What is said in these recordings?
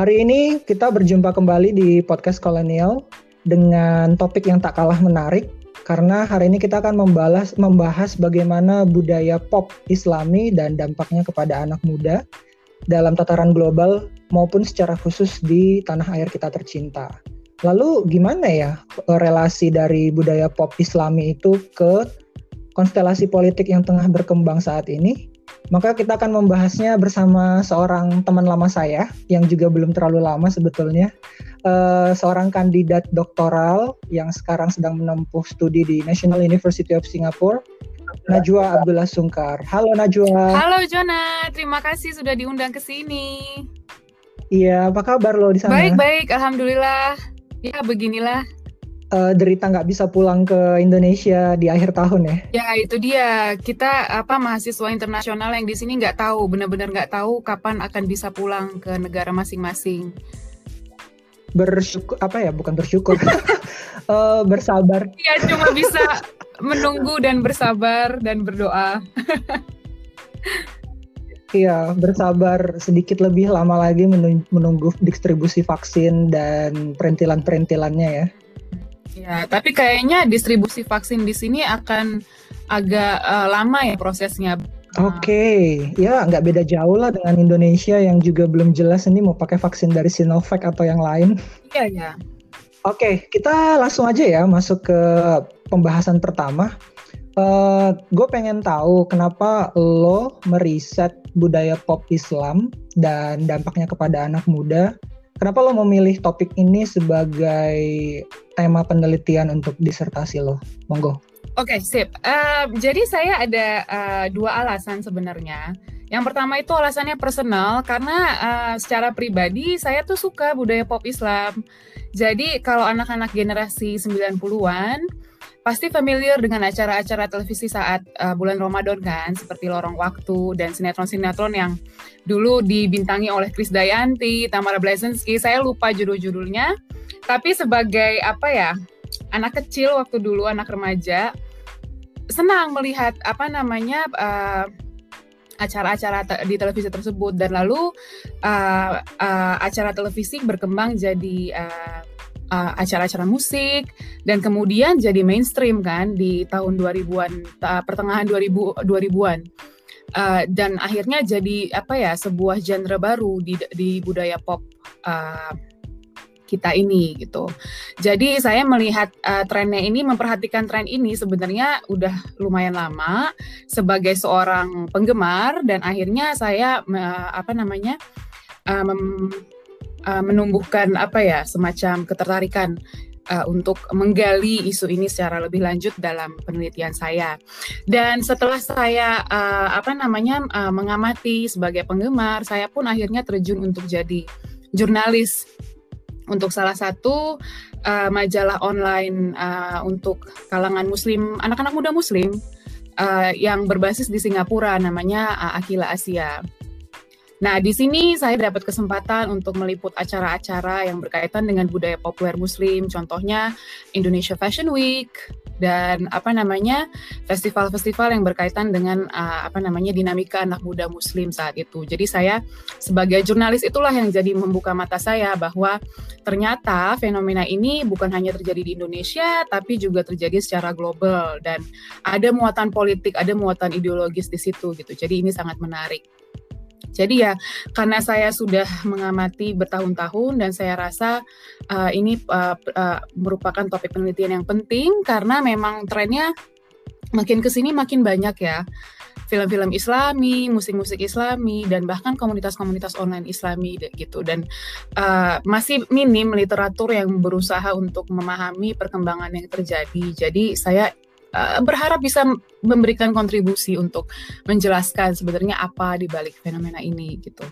Hari ini kita berjumpa kembali di podcast kolonial dengan topik yang tak kalah menarik karena hari ini kita akan membahas, membahas bagaimana budaya pop Islami dan dampaknya kepada anak muda dalam tataran global maupun secara khusus di tanah air kita tercinta. Lalu gimana ya relasi dari budaya pop Islami itu ke konstelasi politik yang tengah berkembang saat ini? Maka kita akan membahasnya bersama seorang teman lama saya yang juga belum terlalu lama sebetulnya. Uh, seorang kandidat doktoral yang sekarang sedang menempuh studi di National University of Singapore, Najwa Abdullah Sungkar. Halo Najwa. Halo Jona, terima kasih sudah diundang ke sini. Iya, apa kabar lo di sana? Baik, baik, alhamdulillah. Ya, beginilah uh, derita nggak bisa pulang ke Indonesia di akhir tahun ya? Ya itu dia kita apa mahasiswa internasional yang di sini nggak tahu benar-benar nggak tahu kapan akan bisa pulang ke negara masing-masing. Bersyukur apa ya bukan bersyukur uh, bersabar. Ya cuma bisa menunggu dan bersabar dan berdoa. Iya, bersabar sedikit lebih lama lagi menunggu distribusi vaksin dan perintilan-perintilannya ya. Ya, tapi kayaknya distribusi vaksin di sini akan agak uh, lama ya prosesnya. Oke, okay. ya nggak beda jauh lah dengan Indonesia yang juga belum jelas ini mau pakai vaksin dari Sinovac atau yang lain. Iya, ya. Oke, okay, kita langsung aja ya masuk ke pembahasan pertama. Uh, eh, gue pengen tahu kenapa lo meriset budaya pop Islam dan dampaknya kepada anak muda Kenapa lo memilih topik ini sebagai tema penelitian untuk disertasi lo? Monggo. Oke, okay, sip. Uh, jadi saya ada uh, dua alasan sebenarnya. Yang pertama itu alasannya personal karena uh, secara pribadi saya tuh suka budaya pop Islam. Jadi kalau anak-anak generasi 90-an pasti familiar dengan acara-acara televisi saat uh, bulan Ramadan kan, seperti Lorong Waktu dan sinetron-sinetron yang dulu dibintangi oleh Chris Dayanti, Tamara Blazensky. Saya lupa judul-judulnya, tapi sebagai apa ya anak kecil waktu dulu anak remaja senang melihat apa namanya uh, acara-acara te di televisi tersebut dan lalu uh, uh, acara televisi berkembang jadi uh, uh, acara-acara musik dan kemudian jadi mainstream kan di tahun 2000-an uh, pertengahan 2000 2000-an. Uh, dan akhirnya jadi apa ya sebuah genre baru di di budaya pop uh, kita ini gitu. Jadi saya melihat uh, trennya ini memperhatikan tren ini sebenarnya udah lumayan lama sebagai seorang penggemar dan akhirnya saya uh, apa namanya uh, uh, menumbuhkan apa ya semacam ketertarikan uh, untuk menggali isu ini secara lebih lanjut dalam penelitian saya. Dan setelah saya uh, apa namanya uh, mengamati sebagai penggemar, saya pun akhirnya terjun untuk jadi jurnalis untuk salah satu uh, majalah online uh, untuk kalangan muslim, anak-anak muda muslim uh, yang berbasis di Singapura namanya uh, Akila Asia. Nah, di sini saya dapat kesempatan untuk meliput acara-acara yang berkaitan dengan budaya populer Muslim, contohnya Indonesia Fashion Week dan apa namanya festival-festival yang berkaitan dengan uh, apa namanya dinamika anak muda Muslim saat itu. Jadi saya sebagai jurnalis itulah yang jadi membuka mata saya bahwa ternyata fenomena ini bukan hanya terjadi di Indonesia, tapi juga terjadi secara global dan ada muatan politik, ada muatan ideologis di situ gitu. Jadi ini sangat menarik. Jadi ya karena saya sudah mengamati bertahun-tahun dan saya rasa uh, ini uh, uh, merupakan topik penelitian yang penting karena memang trennya makin ke sini makin banyak ya film-film Islami, musik-musik Islami, dan bahkan komunitas-komunitas online Islami gitu. Dan uh, masih minim literatur yang berusaha untuk memahami perkembangan yang terjadi. Jadi saya uh, berharap bisa memberikan kontribusi untuk menjelaskan sebenarnya apa di balik fenomena ini gitu.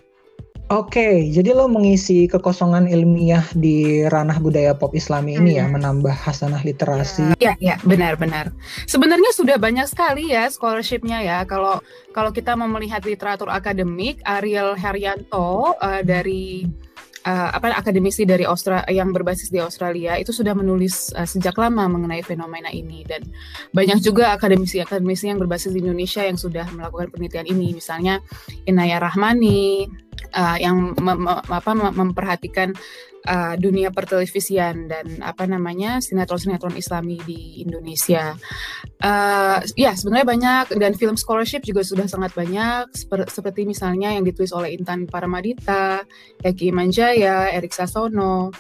Oke, okay, jadi lo mengisi kekosongan ilmiah di ranah budaya pop Islami ini ya, hmm. ya, menambah hasanah literasi. Iya, ya, benar-benar. Sebenarnya sudah banyak sekali ya scholarshipnya ya. Kalau kalau kita mau melihat literatur akademik, Ariel Haryanto uh, dari uh, apa akademisi dari Australia yang berbasis di Australia itu sudah menulis uh, sejak lama mengenai fenomena ini. Dan banyak juga akademisi-akademisi yang berbasis di Indonesia yang sudah melakukan penelitian ini. Misalnya Inaya Rahmani uh, yang mem, apa, memperhatikan uh, dunia pertelevisian dan apa namanya sinetron-sinetron Islami di Indonesia. Uh, ya sebenarnya banyak dan film scholarship juga sudah sangat banyak seper, seperti misalnya yang ditulis oleh Intan Paramadita, Eki Manjaya, Erik Sasono.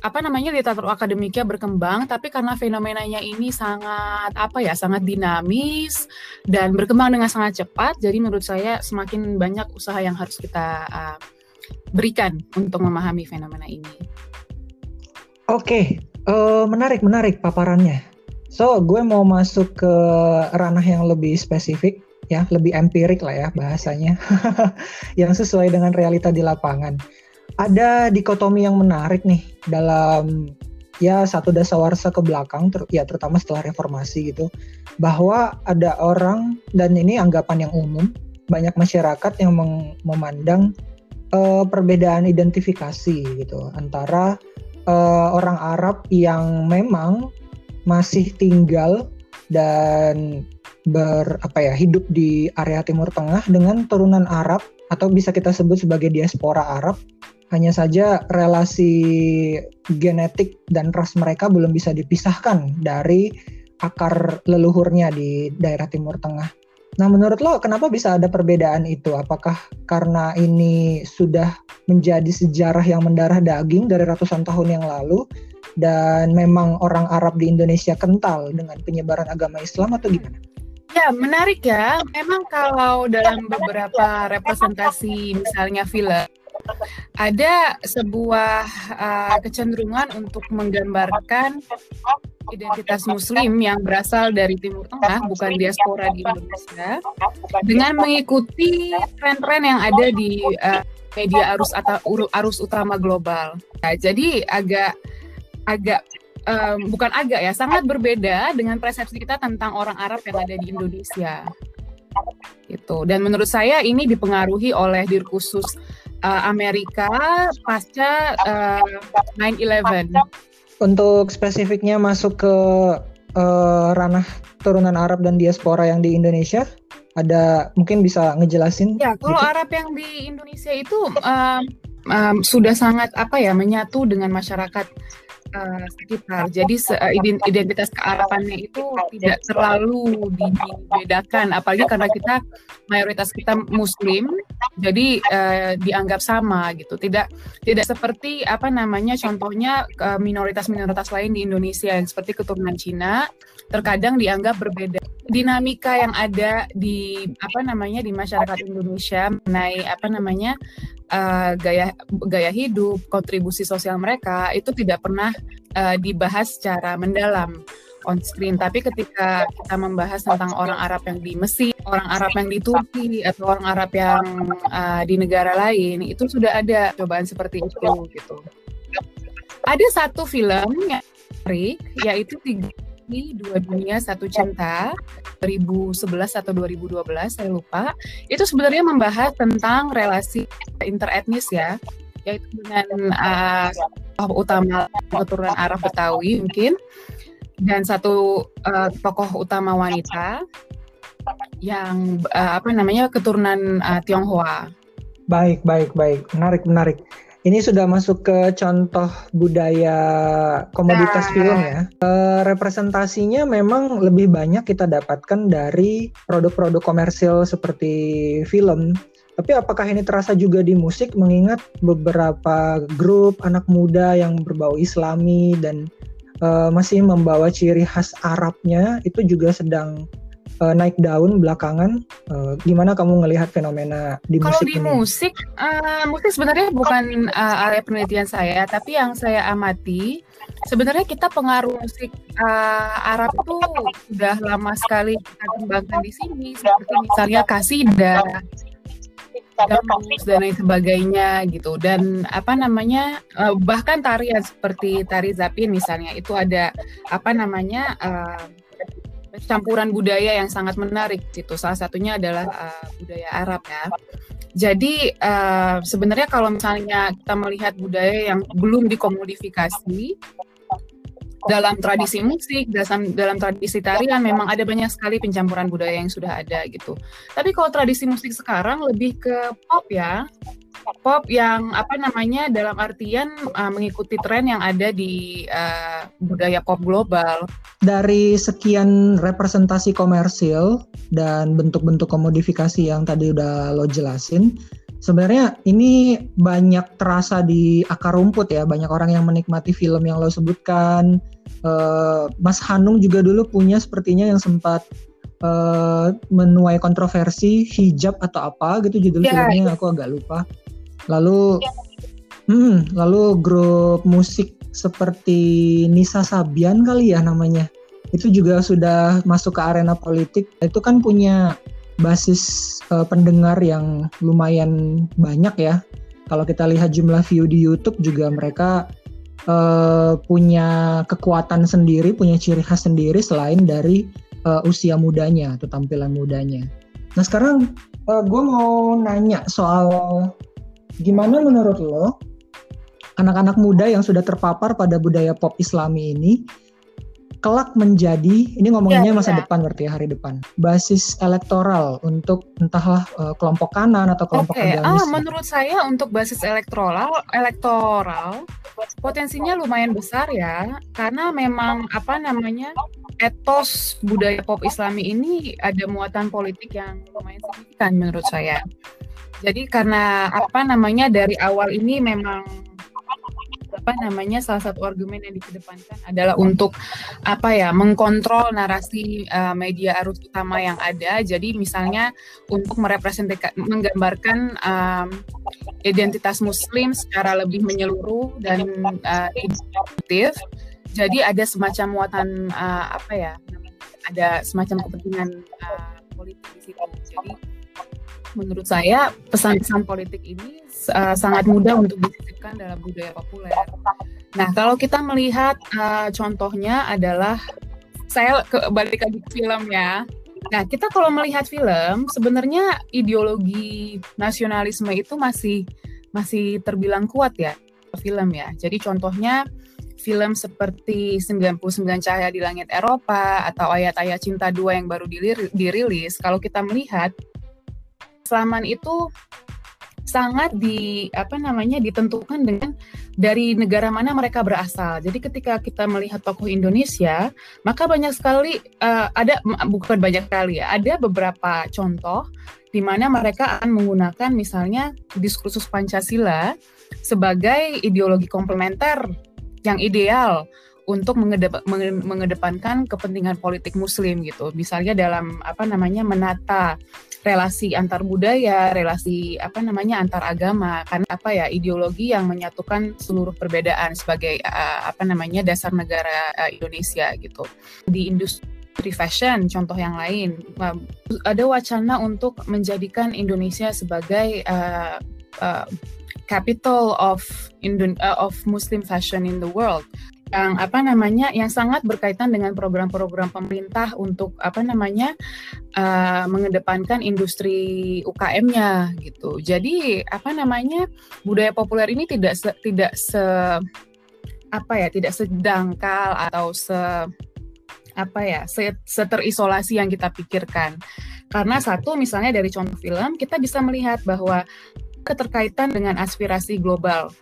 Apa namanya literatur akademiknya berkembang, tapi karena fenomenanya ini sangat apa ya, sangat dinamis dan berkembang dengan sangat cepat, jadi menurut saya semakin banyak usaha yang harus kita uh, berikan untuk memahami fenomena ini. Oke, okay. uh, eh, menarik menarik paparannya. So, gue mau masuk ke ranah yang lebih spesifik ya, lebih empirik lah ya bahasanya, yang sesuai dengan realita di lapangan. Ada dikotomi yang menarik nih dalam ya satu dasawarsa ke belakang, ter, ya terutama setelah reformasi gitu, bahwa ada orang dan ini anggapan yang umum, banyak masyarakat yang memandang uh, perbedaan identifikasi gitu antara uh, orang Arab yang memang masih tinggal dan ber apa ya hidup di area Timur Tengah dengan turunan Arab atau bisa kita sebut sebagai diaspora Arab hanya saja relasi genetik dan ras mereka belum bisa dipisahkan dari akar leluhurnya di daerah Timur Tengah. Nah, menurut lo kenapa bisa ada perbedaan itu? Apakah karena ini sudah menjadi sejarah yang mendarah daging dari ratusan tahun yang lalu dan memang orang Arab di Indonesia kental dengan penyebaran agama Islam atau gimana? Ya, menarik ya. Memang kalau dalam beberapa representasi misalnya film ada sebuah uh, kecenderungan untuk menggambarkan identitas Muslim yang berasal dari Timur Tengah, bukan diaspora di Indonesia, dengan mengikuti tren-tren yang ada di uh, media arus atau arus utama global. Nah, jadi agak agak um, bukan agak ya, sangat berbeda dengan persepsi kita tentang orang Arab yang ada di Indonesia. Itu. Dan menurut saya ini dipengaruhi oleh diskursus uh, Amerika pasca uh, 9/11 untuk spesifiknya masuk ke uh, ranah turunan Arab dan diaspora yang di Indonesia, ada mungkin bisa ngejelasin? Ya, kalau gitu? Arab yang di Indonesia itu um, um, sudah sangat apa ya menyatu dengan masyarakat uh, sekitar. Jadi uh, identitas kearapannya itu tidak terlalu dibedakan, apalagi karena kita mayoritas kita Muslim, jadi uh, dianggap sama gitu. Tidak tidak seperti apa namanya contohnya minoritas-minoritas lain di Indonesia yang seperti keturunan Cina, terkadang dianggap berbeda. Dinamika yang ada di apa namanya di masyarakat Indonesia mengenai apa namanya uh, gaya gaya hidup, kontribusi sosial mereka itu tidak pernah uh, dibahas secara mendalam on screen. Tapi ketika kita membahas tentang orang Arab yang di Mesir, orang Arab yang di Turki, atau orang Arab yang uh, di negara lain, itu sudah ada cobaan seperti itu gitu. Ada satu film yang yaitu tiga di Dua Dunia Satu Cinta 2011 atau 2012 saya lupa itu sebenarnya membahas tentang relasi interetnis ya yaitu dengan uh, utama keturunan Arab Betawi mungkin dan satu uh, tokoh utama wanita yang uh, apa namanya keturunan uh, Tionghoa. Baik, baik, baik. Menarik, menarik. Ini sudah masuk ke contoh budaya komoditas nah. film ya. E, representasinya memang lebih banyak kita dapatkan dari produk-produk komersil seperti film. Tapi apakah ini terasa juga di musik mengingat beberapa grup anak muda yang berbau islami dan e, masih membawa ciri khas Arabnya itu juga sedang uh, naik daun belakangan. Uh, gimana kamu ngelihat fenomena di Kalau musik di ini? musik, uh, musik sebenarnya bukan uh, area penelitian saya, tapi yang saya amati sebenarnya kita pengaruh musik uh, Arab itu sudah lama sekali kita kembangkan di sini, seperti misalnya kasida, dan lain sebagainya gitu dan apa namanya uh, bahkan tarian seperti tari zapin misalnya itu ada apa namanya uh, campuran budaya yang sangat menarik gitu. Salah satunya adalah uh, budaya Arab ya. Jadi uh, sebenarnya kalau misalnya kita melihat budaya yang belum dikomodifikasi dalam tradisi musik, dalam dalam tradisi tarian memang ada banyak sekali pencampuran budaya yang sudah ada gitu. Tapi kalau tradisi musik sekarang lebih ke pop ya, pop yang apa namanya dalam artian uh, mengikuti tren yang ada di uh, budaya pop global. Dari sekian representasi komersil dan bentuk-bentuk komodifikasi yang tadi udah lo jelasin, sebenarnya ini banyak terasa di akar rumput ya. Banyak orang yang menikmati film yang lo sebutkan. Uh, Mas Hanung juga dulu punya sepertinya yang sempat uh, menuai kontroversi hijab atau apa gitu judul yeah, filmnya yeah. aku agak lupa. Lalu, hmm, lalu grup musik seperti Nisa Sabian kali ya namanya, itu juga sudah masuk ke arena politik. Itu kan punya basis uh, pendengar yang lumayan banyak ya. Kalau kita lihat jumlah view di YouTube juga mereka uh, punya kekuatan sendiri, punya ciri khas sendiri selain dari uh, usia mudanya atau tampilan mudanya. Nah sekarang uh, gue mau nanya soal Gimana menurut lo anak-anak muda yang sudah terpapar pada budaya pop Islami ini kelak menjadi ini ngomonginnya ya, masa ya. depan berarti ya, hari depan basis elektoral untuk entahlah uh, kelompok kanan atau kelompok okay. agamis. Ah, menurut saya untuk basis elektoral elektoral potensinya lumayan besar ya karena memang apa namanya etos budaya pop Islami ini ada muatan politik yang lumayan signifikan menurut saya. Jadi karena apa namanya dari awal ini memang apa namanya salah satu argumen yang dikedepankan adalah untuk apa ya mengkontrol narasi uh, media arus utama yang ada. Jadi misalnya untuk merepresentasikan menggambarkan um, identitas Muslim secara lebih menyeluruh dan uh, Jadi ada semacam muatan uh, apa ya ada semacam kepentingan uh, politik di situ. Jadi menurut saya pesan-pesan politik ini uh, sangat mudah untuk disisipkan dalam budaya populer. Nah, kalau kita melihat uh, contohnya adalah saya ke, balik lagi ke film ya. Nah, kita kalau melihat film, sebenarnya ideologi nasionalisme itu masih masih terbilang kuat ya film ya. Jadi contohnya film seperti 99 Cahaya di Langit Eropa atau Ayat-ayat Cinta 2 yang baru dirilis, kalau kita melihat Islaman itu sangat di apa namanya ditentukan dengan dari negara mana mereka berasal. Jadi ketika kita melihat tokoh Indonesia, maka banyak sekali uh, ada bukan banyak sekali ya, ada beberapa contoh di mana mereka akan menggunakan misalnya diskursus Pancasila sebagai ideologi komplementer yang ideal untuk mengedep, mengedepankan kepentingan politik muslim gitu. Misalnya dalam apa namanya menata relasi antar budaya, relasi apa namanya antar agama. Karena apa ya ideologi yang menyatukan seluruh perbedaan sebagai uh, apa namanya dasar negara uh, Indonesia gitu. Di industri fashion contoh yang lain. Ada wacana untuk menjadikan Indonesia sebagai uh, uh, capital of Indon uh, of Muslim fashion in the world yang apa namanya yang sangat berkaitan dengan program-program pemerintah untuk apa namanya uh, mengedepankan industri UKM-nya gitu. Jadi apa namanya budaya populer ini tidak se, tidak se apa ya tidak sedangkal atau se apa ya se, seterisolasi yang kita pikirkan. Karena satu misalnya dari contoh film kita bisa melihat bahwa keterkaitan dengan aspirasi global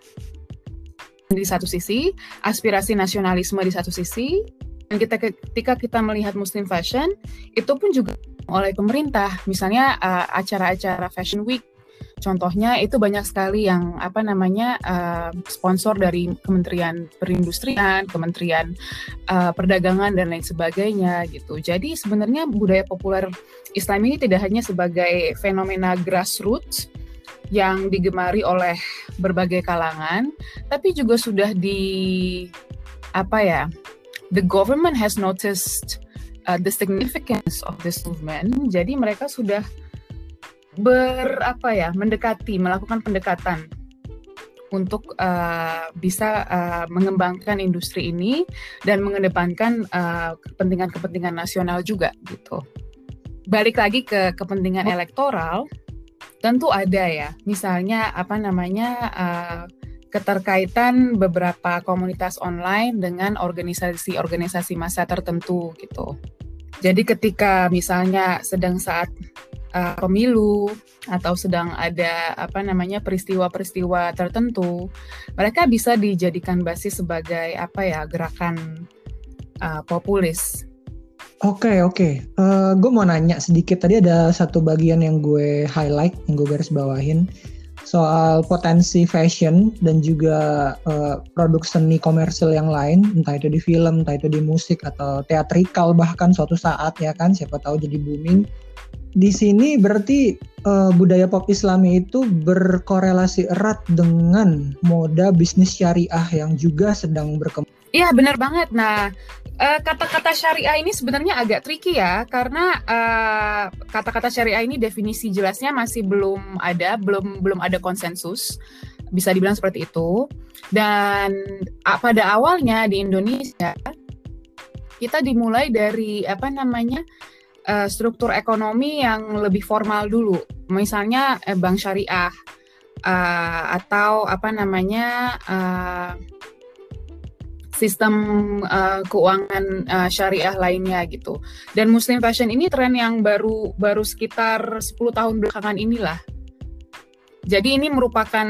di satu sisi, aspirasi nasionalisme di satu sisi, dan kita ketika kita melihat Muslim fashion itu pun juga oleh pemerintah, misalnya uh, acara-acara Fashion Week Contohnya itu banyak sekali yang apa namanya uh, sponsor dari Kementerian Perindustrian, Kementerian uh, Perdagangan dan lain sebagainya gitu. Jadi sebenarnya budaya populer Islam ini tidak hanya sebagai fenomena grassroots, yang digemari oleh berbagai kalangan, tapi juga sudah di apa ya? The government has noticed uh, the significance of this movement. Jadi mereka sudah berapa ya? mendekati, melakukan pendekatan untuk uh, bisa uh, mengembangkan industri ini dan mengedepankan uh, kepentingan-kepentingan nasional juga gitu. Balik lagi ke kepentingan elektoral, tentu ada ya. Misalnya apa namanya uh, keterkaitan beberapa komunitas online dengan organisasi-organisasi massa tertentu gitu. Jadi ketika misalnya sedang saat uh, pemilu atau sedang ada apa namanya peristiwa-peristiwa tertentu, mereka bisa dijadikan basis sebagai apa ya gerakan uh, populis Oke okay, oke, okay. uh, eh, gue mau nanya sedikit tadi ada satu bagian yang gue highlight yang gue garis bawahin soal potensi fashion dan juga uh, produk seni komersil yang lain, entah itu di film, entah itu di musik atau teatrikal bahkan suatu saat ya kan, siapa tahu jadi booming. Di sini berarti uh, budaya pop Islami itu berkorelasi erat dengan moda bisnis syariah yang juga sedang berkembang. Iya benar banget. Nah kata-kata uh, syariah ini sebenarnya agak tricky ya karena eh, kata-kata uh, syariah ini definisi jelasnya masih belum ada, belum belum ada konsensus. Bisa dibilang seperti itu. Dan uh, pada awalnya di Indonesia kita dimulai dari apa namanya? Uh, struktur ekonomi yang lebih formal dulu. Misalnya uh, bank syariah uh, atau apa namanya? Uh, sistem uh, keuangan uh, syariah lainnya gitu. Dan Muslim fashion ini tren yang baru baru sekitar 10 tahun belakangan inilah. Jadi ini merupakan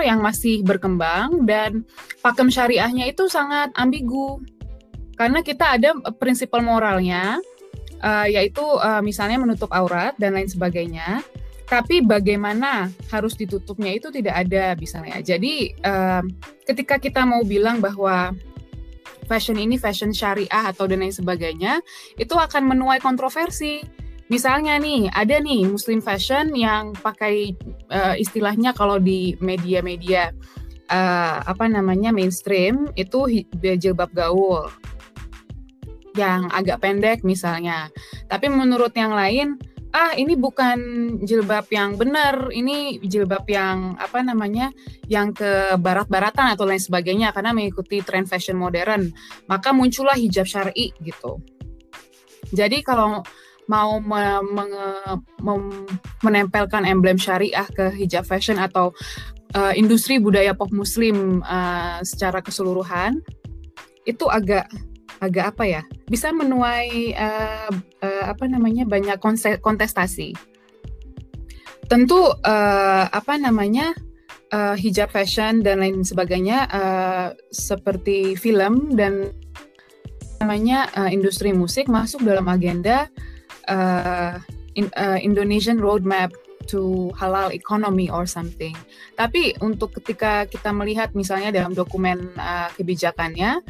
yang masih berkembang dan pakem syariahnya itu sangat ambigu. Karena kita ada prinsip moralnya uh, yaitu uh, misalnya menutup aurat dan lain sebagainya tapi bagaimana harus ditutupnya itu tidak ada misalnya. Jadi um, ketika kita mau bilang bahwa fashion ini fashion syariah atau dan lain sebagainya, itu akan menuai kontroversi. Misalnya nih, ada nih muslim fashion yang pakai uh, istilahnya kalau di media-media uh, apa namanya mainstream itu jilbab gaul yang agak pendek misalnya. Tapi menurut yang lain ah ini bukan jilbab yang benar, ini jilbab yang apa namanya, yang ke barat-baratan atau lain sebagainya karena mengikuti tren fashion modern. Maka muncullah hijab syar'i gitu. Jadi kalau mau me me me menempelkan emblem syariah ke hijab fashion atau uh, industri budaya pop muslim uh, secara keseluruhan itu agak agak apa ya bisa menuai uh, uh, apa namanya banyak kontestasi. Tentu uh, apa namanya uh, hijab fashion dan lain sebagainya uh, seperti film dan namanya uh, industri musik masuk dalam agenda uh, in, uh, Indonesian Roadmap to halal economy or something. Tapi untuk ketika kita melihat misalnya dalam dokumen uh, kebijakannya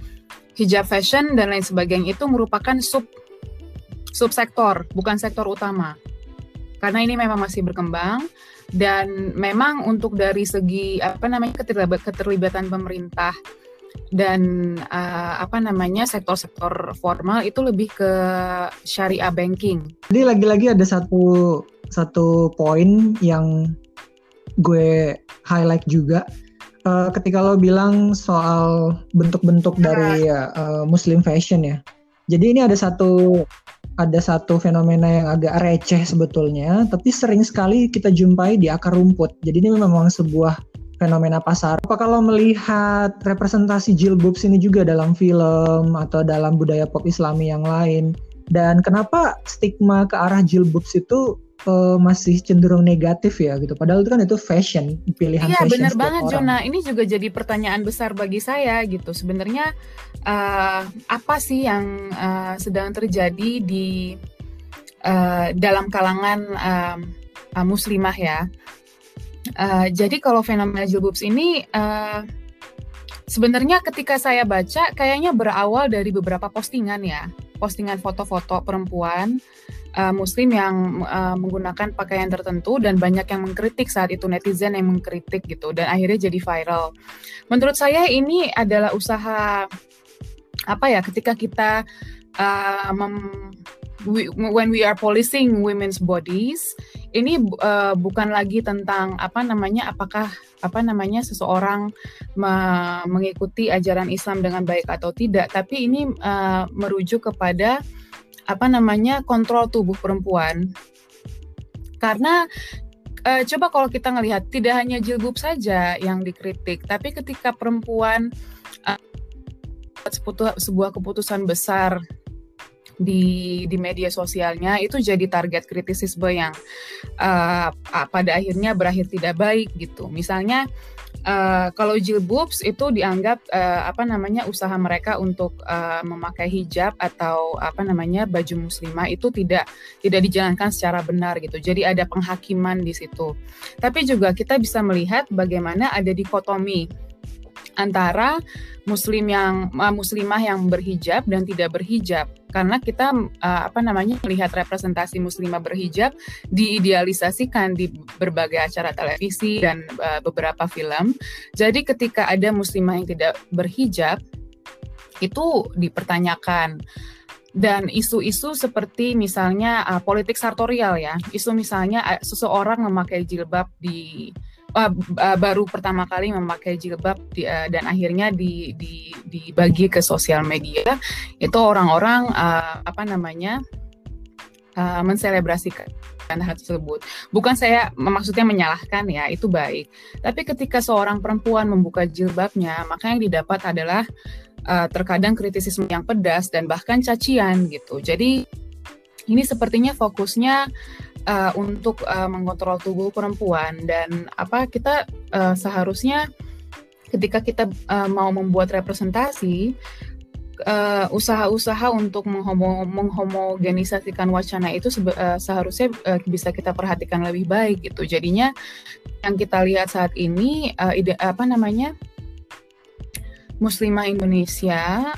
hijab fashion dan lain sebagainya itu merupakan sub subsektor, bukan sektor utama. Karena ini memang masih berkembang dan memang untuk dari segi apa namanya keterlibat, keterlibatan pemerintah dan uh, apa namanya sektor-sektor formal itu lebih ke syariah banking. Jadi lagi-lagi ada satu satu poin yang gue highlight juga uh, ketika lo bilang soal bentuk-bentuk nah. dari uh, Muslim fashion ya. Jadi ini ada satu ada satu fenomena yang agak receh sebetulnya, tapi sering sekali kita jumpai di akar rumput. Jadi ini memang sebuah fenomena pasar. Apa kalau melihat representasi jilbab ini juga dalam film atau dalam budaya pop Islami yang lain? Dan kenapa stigma ke arah jilbab itu uh, masih cenderung negatif ya gitu. Padahal itu kan itu fashion, pilihan iya, fashion. Iya benar banget orang. Jona. Ini juga jadi pertanyaan besar bagi saya gitu. Sebenarnya uh, apa sih yang uh, sedang terjadi di uh, dalam kalangan uh, uh, muslimah ya? Uh, jadi kalau fenomena jilbabs ini uh, sebenarnya ketika saya baca kayaknya berawal dari beberapa postingan ya, postingan foto-foto perempuan uh, Muslim yang uh, menggunakan pakaian tertentu dan banyak yang mengkritik saat itu netizen yang mengkritik gitu dan akhirnya jadi viral. Menurut saya ini adalah usaha apa ya ketika kita uh, mem, we, when we are policing women's bodies ini uh, bukan lagi tentang apa namanya apakah apa namanya seseorang me mengikuti ajaran Islam dengan baik atau tidak tapi ini uh, merujuk kepada apa namanya kontrol tubuh perempuan Karena uh, coba kalau kita ngelihat tidak hanya jilbab saja yang dikritik, tapi ketika perempuan uh, sebuah keputusan besar di di media sosialnya itu jadi target kritisisme yang uh, pada akhirnya berakhir tidak baik gitu. Misalnya uh, kalau jilbabs itu dianggap uh, apa namanya usaha mereka untuk uh, memakai hijab atau apa namanya baju muslimah itu tidak tidak dijalankan secara benar gitu. Jadi ada penghakiman di situ. Tapi juga kita bisa melihat bagaimana ada dikotomi antara muslim yang muslimah yang berhijab dan tidak berhijab karena kita uh, apa namanya melihat representasi muslimah berhijab diidealisasikan di berbagai acara televisi dan uh, beberapa film. Jadi ketika ada muslimah yang tidak berhijab itu dipertanyakan dan isu-isu seperti misalnya uh, politik sartorial ya, isu misalnya uh, seseorang memakai jilbab di uh, baru pertama kali memakai jilbab di, uh, dan akhirnya di, di, dibagi ke sosial media itu orang-orang uh, apa namanya uh, menselebrasikan hal tersebut. Bukan saya maksudnya menyalahkan ya, itu baik. Tapi ketika seorang perempuan membuka jilbabnya, maka yang didapat adalah uh, terkadang kritisisme yang pedas dan bahkan cacian gitu. Jadi ini sepertinya fokusnya uh, untuk uh, mengontrol tubuh perempuan dan apa kita uh, seharusnya ketika kita uh, mau membuat representasi usaha-usaha untuk menghomo menghomogenisasikan wacana itu seharusnya bisa kita perhatikan lebih baik gitu. Jadinya yang kita lihat saat ini ide apa namanya Muslimah Indonesia,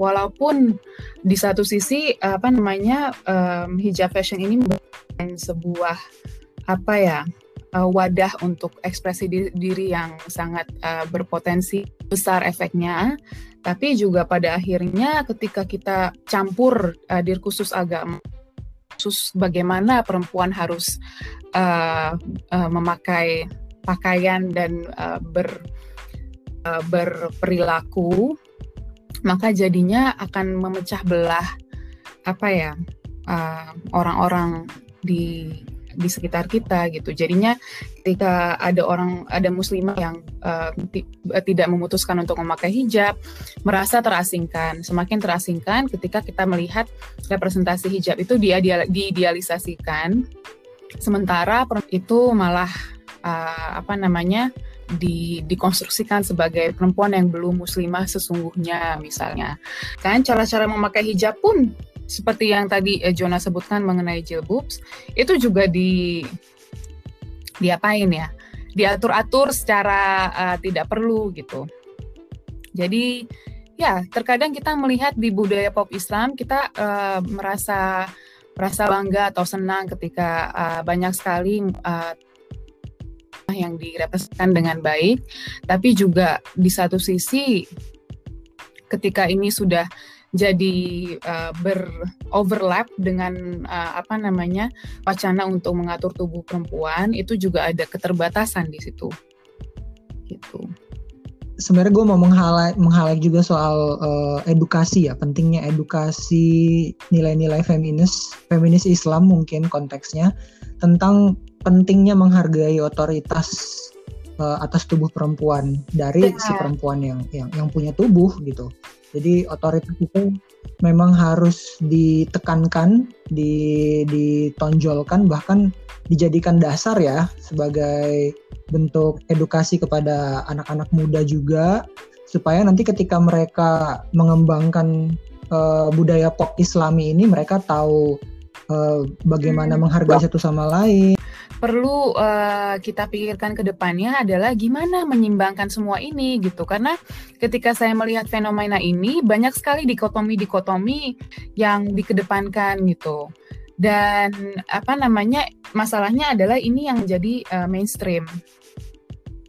walaupun di satu sisi apa namanya hijab fashion ini sebuah apa ya uh, wadah untuk ekspresi diri yang sangat uh, berpotensi besar efeknya, tapi juga pada akhirnya ketika kita campur uh, dir khusus agama khusus bagaimana perempuan harus memakai pakaian dan uh, ber berperilaku maka jadinya akan memecah belah apa ya orang-orang uh, di di sekitar kita gitu. Jadinya ketika ada orang ada muslimah yang uh, tidak memutuskan untuk memakai hijab, merasa terasingkan. Semakin terasingkan ketika kita melihat representasi hijab itu dia diidealisasikan. Sementara itu malah uh, apa namanya? di, dikonstruksikan sebagai perempuan yang belum muslimah sesungguhnya misalnya. Kan cara-cara memakai hijab pun seperti yang tadi eh, Jonah sebutkan mengenai jilbabs itu juga di diapain ya? Diatur-atur secara uh, tidak perlu gitu. Jadi ya terkadang kita melihat di budaya pop Islam kita uh, merasa merasa bangga atau senang ketika uh, banyak sekali uh, yang direpresentasikan dengan baik, tapi juga di satu sisi ketika ini sudah jadi uh, beroverlap dengan uh, apa namanya wacana untuk mengatur tubuh perempuan itu juga ada keterbatasan di situ. Gitu. Sebenarnya gue mau menghalai menghalai juga soal uh, edukasi ya pentingnya edukasi nilai-nilai feminis feminis Islam mungkin konteksnya tentang pentingnya menghargai otoritas uh, atas tubuh perempuan dari si perempuan yang yang yang punya tubuh gitu jadi otoritas itu memang harus ditekankan, ditonjolkan, bahkan dijadikan dasar ya sebagai bentuk edukasi kepada anak-anak muda juga supaya nanti ketika mereka mengembangkan uh, budaya pop Islami ini mereka tahu uh, bagaimana hmm. menghargai satu sama lain perlu uh, kita pikirkan ke depannya adalah gimana menyimbangkan semua ini gitu. Karena ketika saya melihat fenomena ini banyak sekali dikotomi-dikotomi yang dikedepankan gitu. Dan apa namanya masalahnya adalah ini yang jadi uh, mainstream.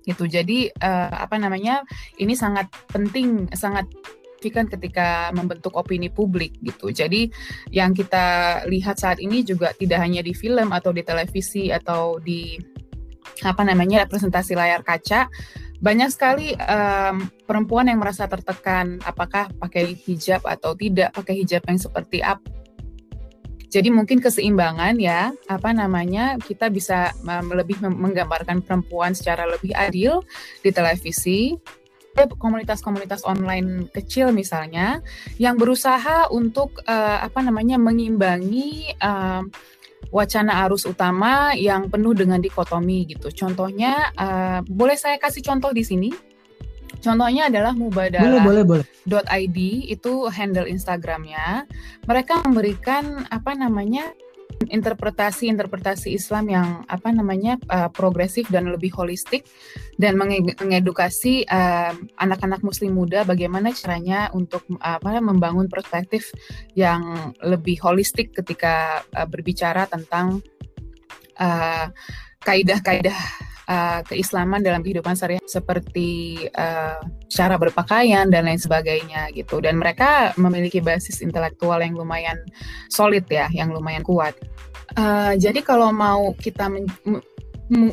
Gitu. Jadi uh, apa namanya ini sangat penting sangat signifikan ketika membentuk opini publik gitu. Jadi yang kita lihat saat ini juga tidak hanya di film atau di televisi atau di apa namanya representasi layar kaca, banyak sekali um, perempuan yang merasa tertekan apakah pakai hijab atau tidak, pakai hijab yang seperti apa. Jadi mungkin keseimbangan ya, apa namanya, kita bisa lebih menggambarkan perempuan secara lebih adil di televisi. Komunitas-komunitas online kecil misalnya yang berusaha untuk uh, apa namanya mengimbangi uh, wacana arus utama yang penuh dengan dikotomi gitu. Contohnya, uh, boleh saya kasih contoh di sini? Contohnya adalah mubadalah.id itu handle Instagramnya. Mereka memberikan apa namanya interpretasi-interpretasi Islam yang apa namanya uh, progresif dan lebih holistik dan mengedukasi eh, anak-anak Muslim muda bagaimana caranya untuk uh, apa membangun perspektif yang lebih holistik ketika uh, berbicara tentang uh, kaidah-kaidah uh, keislaman dalam kehidupan sehari seperti uh, cara berpakaian dan lain sebagainya gitu. Dan mereka memiliki basis intelektual yang lumayan solid ya yang lumayan kuat. Uh, jadi kalau mau kita men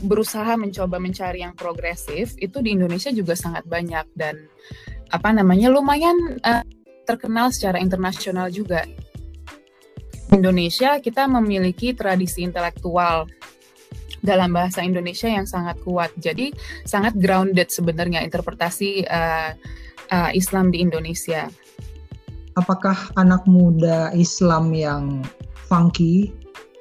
berusaha mencoba mencari yang progresif itu di Indonesia juga sangat banyak dan apa namanya lumayan uh, terkenal secara internasional juga. Indonesia kita memiliki tradisi intelektual dalam bahasa Indonesia yang sangat kuat. Jadi sangat grounded sebenarnya interpretasi uh, uh, Islam di Indonesia. Apakah anak muda Islam yang funky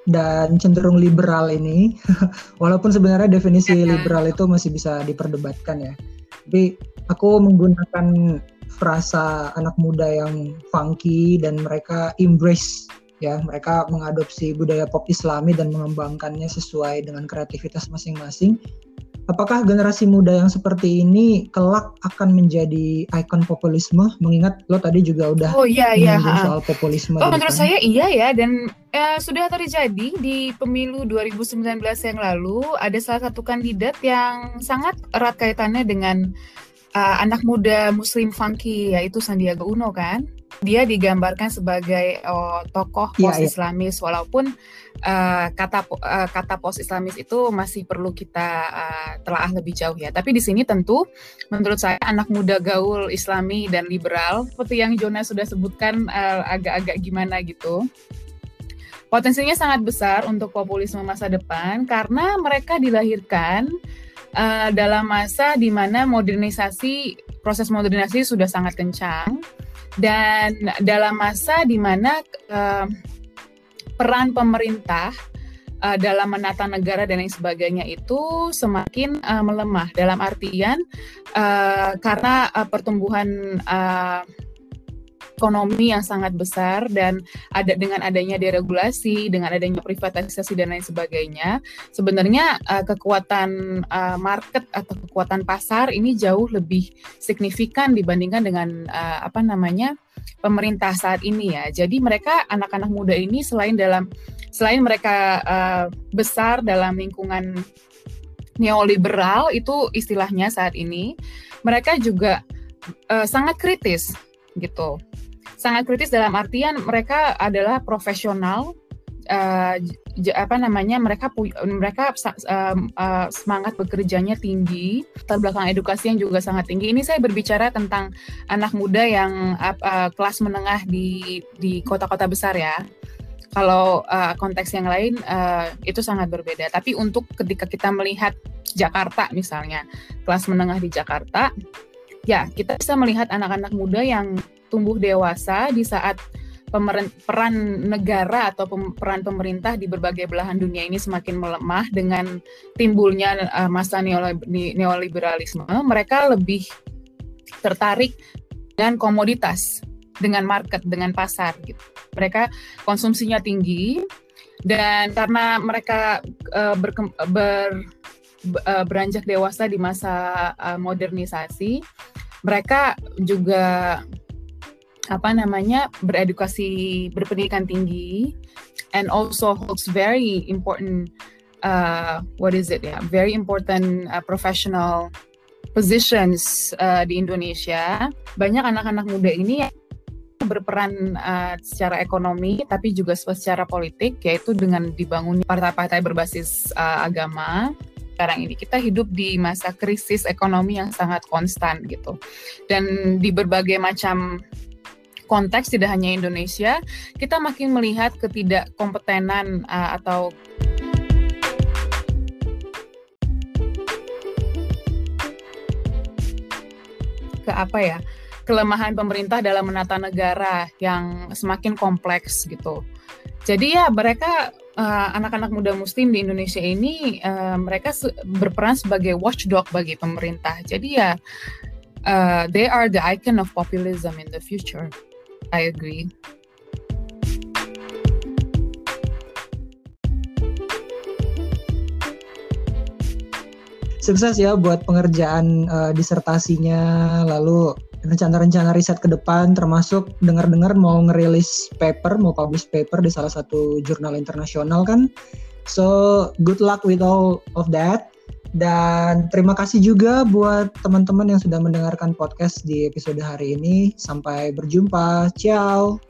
dan cenderung liberal ini, walaupun sebenarnya definisi iya. liberal itu masih bisa diperdebatkan ya, tapi aku menggunakan frasa anak muda yang funky dan mereka embrace ya mereka mengadopsi budaya pop islami dan mengembangkannya sesuai dengan kreativitas masing-masing. Apakah generasi muda yang seperti ini kelak akan menjadi ikon populisme? Mengingat lo tadi juga udah oh, iya, iya. soal populisme oh menurut saya iya ya dan eh, sudah terjadi di pemilu 2019 yang lalu ada salah satu kandidat yang sangat erat kaitannya dengan uh, anak muda muslim funky yaitu Sandiaga Uno kan dia digambarkan sebagai oh, tokoh iya, post Islamis yeah, walaupun uh, kata uh, kata post Islamis itu masih perlu kita uh, telaah lebih jauh ya. Tapi di sini tentu menurut saya anak muda gaul Islami dan liberal seperti yang Jona sudah sebutkan agak-agak uh, gimana gitu. Potensinya sangat besar untuk populisme masa depan karena mereka dilahirkan uh, dalam masa di mana modernisasi proses modernisasi sudah sangat kencang dan dalam masa di mana uh, peran pemerintah uh, dalam menata negara dan lain sebagainya itu semakin uh, melemah. Dalam artian uh, karena uh, pertumbuhan uh, ekonomi yang sangat besar dan ada dengan adanya deregulasi, dengan adanya privatisasi dan lain sebagainya, sebenarnya uh, kekuatan uh, market atau kekuatan pasar ini jauh lebih signifikan dibandingkan dengan uh, apa namanya pemerintah saat ini ya. Jadi mereka anak-anak muda ini selain dalam selain mereka uh, besar dalam lingkungan neoliberal itu istilahnya saat ini, mereka juga uh, sangat kritis gitu sangat kritis dalam artian mereka adalah profesional uh, apa namanya mereka mereka uh, uh, semangat bekerjanya tinggi terbelakang edukasi yang juga sangat tinggi. Ini saya berbicara tentang anak muda yang uh, kelas menengah di di kota-kota besar ya. Kalau uh, konteks yang lain uh, itu sangat berbeda. Tapi untuk ketika kita melihat Jakarta misalnya kelas menengah di Jakarta ya kita bisa melihat anak-anak muda yang tumbuh dewasa di saat peran negara atau peran pemerintah di berbagai belahan dunia ini semakin melemah dengan timbulnya uh, masa neoliberalisme, mereka lebih tertarik dengan komoditas, dengan market, dengan pasar gitu. Mereka konsumsinya tinggi dan karena mereka uh, ber, uh, beranjak dewasa di masa uh, modernisasi, mereka juga apa namanya beredukasi berpendidikan tinggi and also holds very important uh, what is it ya yeah, very important uh, professional positions uh, di Indonesia. Banyak anak-anak muda ini yang berperan uh, secara ekonomi tapi juga secara politik yaitu dengan dibangun partai-partai berbasis uh, agama sekarang ini kita hidup di masa krisis ekonomi yang sangat konstan gitu dan di berbagai macam konteks tidak hanya Indonesia, kita makin melihat ketidakkompetenan uh, atau ke apa ya kelemahan pemerintah dalam menata negara yang semakin kompleks gitu. Jadi ya mereka eh, anak-anak muda Muslim di Indonesia ini uh, mereka berperan sebagai watchdog bagi pemerintah. Jadi ya uh, they are the icon of populism in the future. I agree. Sukses ya buat pengerjaan uh, disertasinya, lalu rencana-rencana riset ke depan termasuk dengar-dengar mau ngerilis paper, mau publish paper di salah satu jurnal internasional kan. So, good luck with all of that. Dan terima kasih juga buat teman-teman yang sudah mendengarkan podcast di episode hari ini. Sampai berjumpa. Ciao.